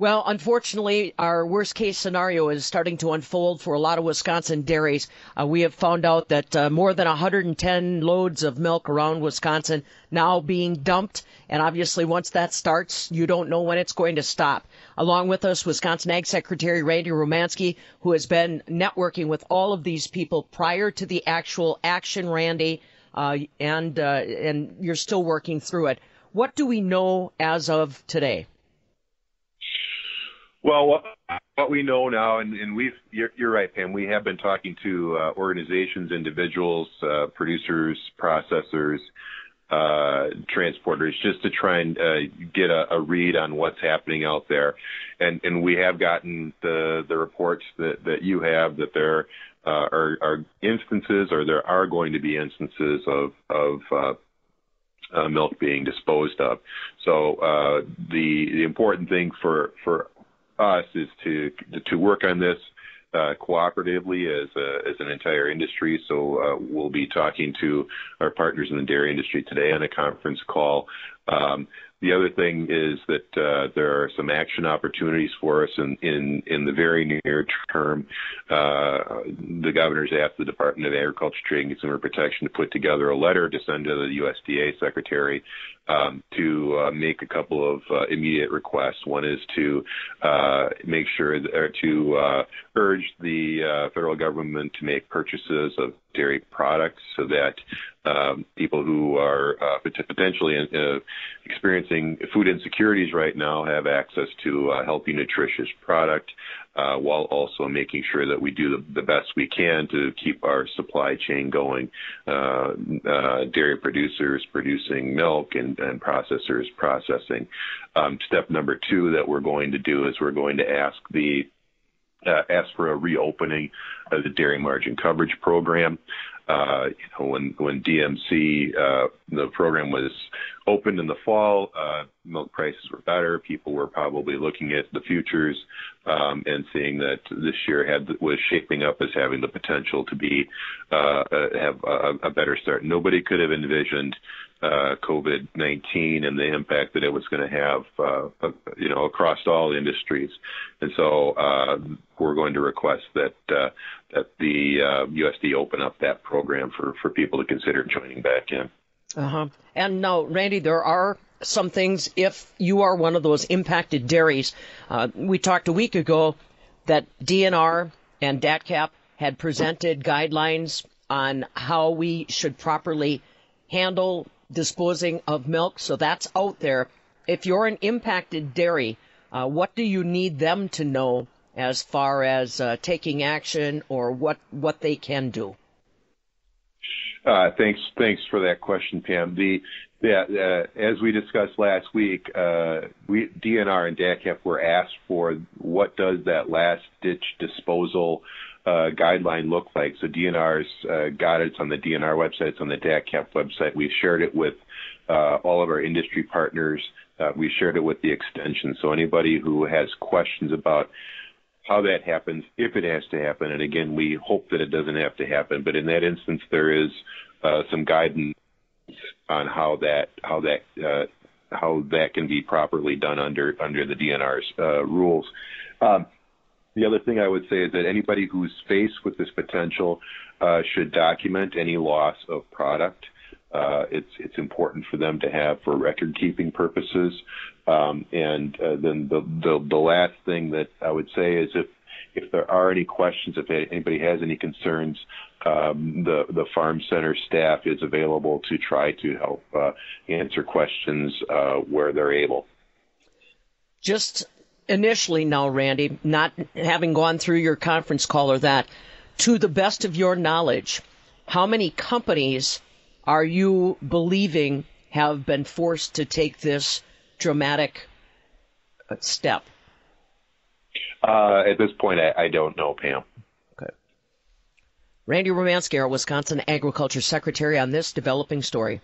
Well, unfortunately, our worst case scenario is starting to unfold for a lot of Wisconsin dairies. Uh, we have found out that uh, more than 110 loads of milk around Wisconsin now being dumped. And obviously, once that starts, you don't know when it's going to stop. Along with us, Wisconsin Ag Secretary Randy Romanski, who has been networking with all of these people prior to the actual action, Randy, uh, and uh, and you're still working through it. What do we know as of today? Well, what, we know now, and, and we've, you're, you're, right, Pam, we have been talking to uh, organizations, individuals, uh, producers, processors, uh, transporters, just to try and uh, get a, a, read on what's happening out there. And, and we have gotten the, the reports that, that you have that there uh, are, are, instances or there are going to be instances of, of uh, uh, milk being disposed of. So uh, the the important thing for for us is to to work on this uh, cooperatively as a, as an entire industry. So uh, we'll be talking to our partners in the dairy industry today on a conference call. Um, the other thing is that uh, there are some action opportunities for us in, in, in the very near term. Uh, the governor's asked the Department of Agriculture, Trade, and Consumer Protection to put together a letter to send to the USDA secretary um, to uh, make a couple of uh, immediate requests. One is to uh, make sure that, or to uh, urge the uh, federal government to make purchases of dairy products so that um, people who are uh, potentially experiencing food insecurities right now have access to a healthy, nutritious product while also making sure that we do the, the, best we can to keep our supply chain going. Dairy producers producing milk and, and processors processing. Um, step number two that we're going to do is we're going to ask the uh, ask for a reopening of the dairy margin coverage program. Uh, you know, when when DMC uh, the program was opened in the fall, uh, milk prices were better. People were probably looking at the futures um, and seeing that this year had was shaping up as having the potential to be uh, have a, a better start. Nobody could have envisioned uh, COVID-19 and the impact that it was going to have, uh, you know, across all industries. And so uh, we're going to request that uh, that the USD uh, open up that program for for people to consider joining back in. Uh huh. And now, Randy, there are some things if you are one of those impacted dairies. Uh, we talked a week ago that DNR and DATCP had presented guidelines on how we should properly handle disposing of milk. So that's out there. If you're an impacted dairy, uh, what do you need them to know as far as uh, taking action or what what they can do? Uh, thanks, thanks for that question, Pam. The yeah, uh, as we discussed last week, uh, we DNR and DATCP were asked for what does that last ditch disposal uh, guideline look like? So DNR's uh, got it. It's on the DNR website. It's on the DATCP website. We've shared it with uh, all of our industry partners. Uh, we shared it with the extension. So anybody who has questions about how that happens, if it has to happen, and again, we hope that it doesn't have to happen, but in that instance, there is uh, some guidance on how that how that uh, how that can be properly done under under the DNR's rules. Um, the other thing I would say is that anybody who's faced with this potential uh, should document any loss of product. Uh, it's it's important for them to have for record keeping purposes. Um, and uh, then the, the the last thing that I would say is if if there are any questions, if anybody has any concerns, um, the the farm center staff is available to try to help uh, answer questions uh, where they're able. Just initially now, Randy, not having gone through your conference call or that, to the best of your knowledge, how many companies are you believing have been forced to take this dramatic uh, step? Uh, at this point, I, I, don't know, Pam. Okay. Randy Romanski, our Wisconsin Agriculture Secretary, on this developing story.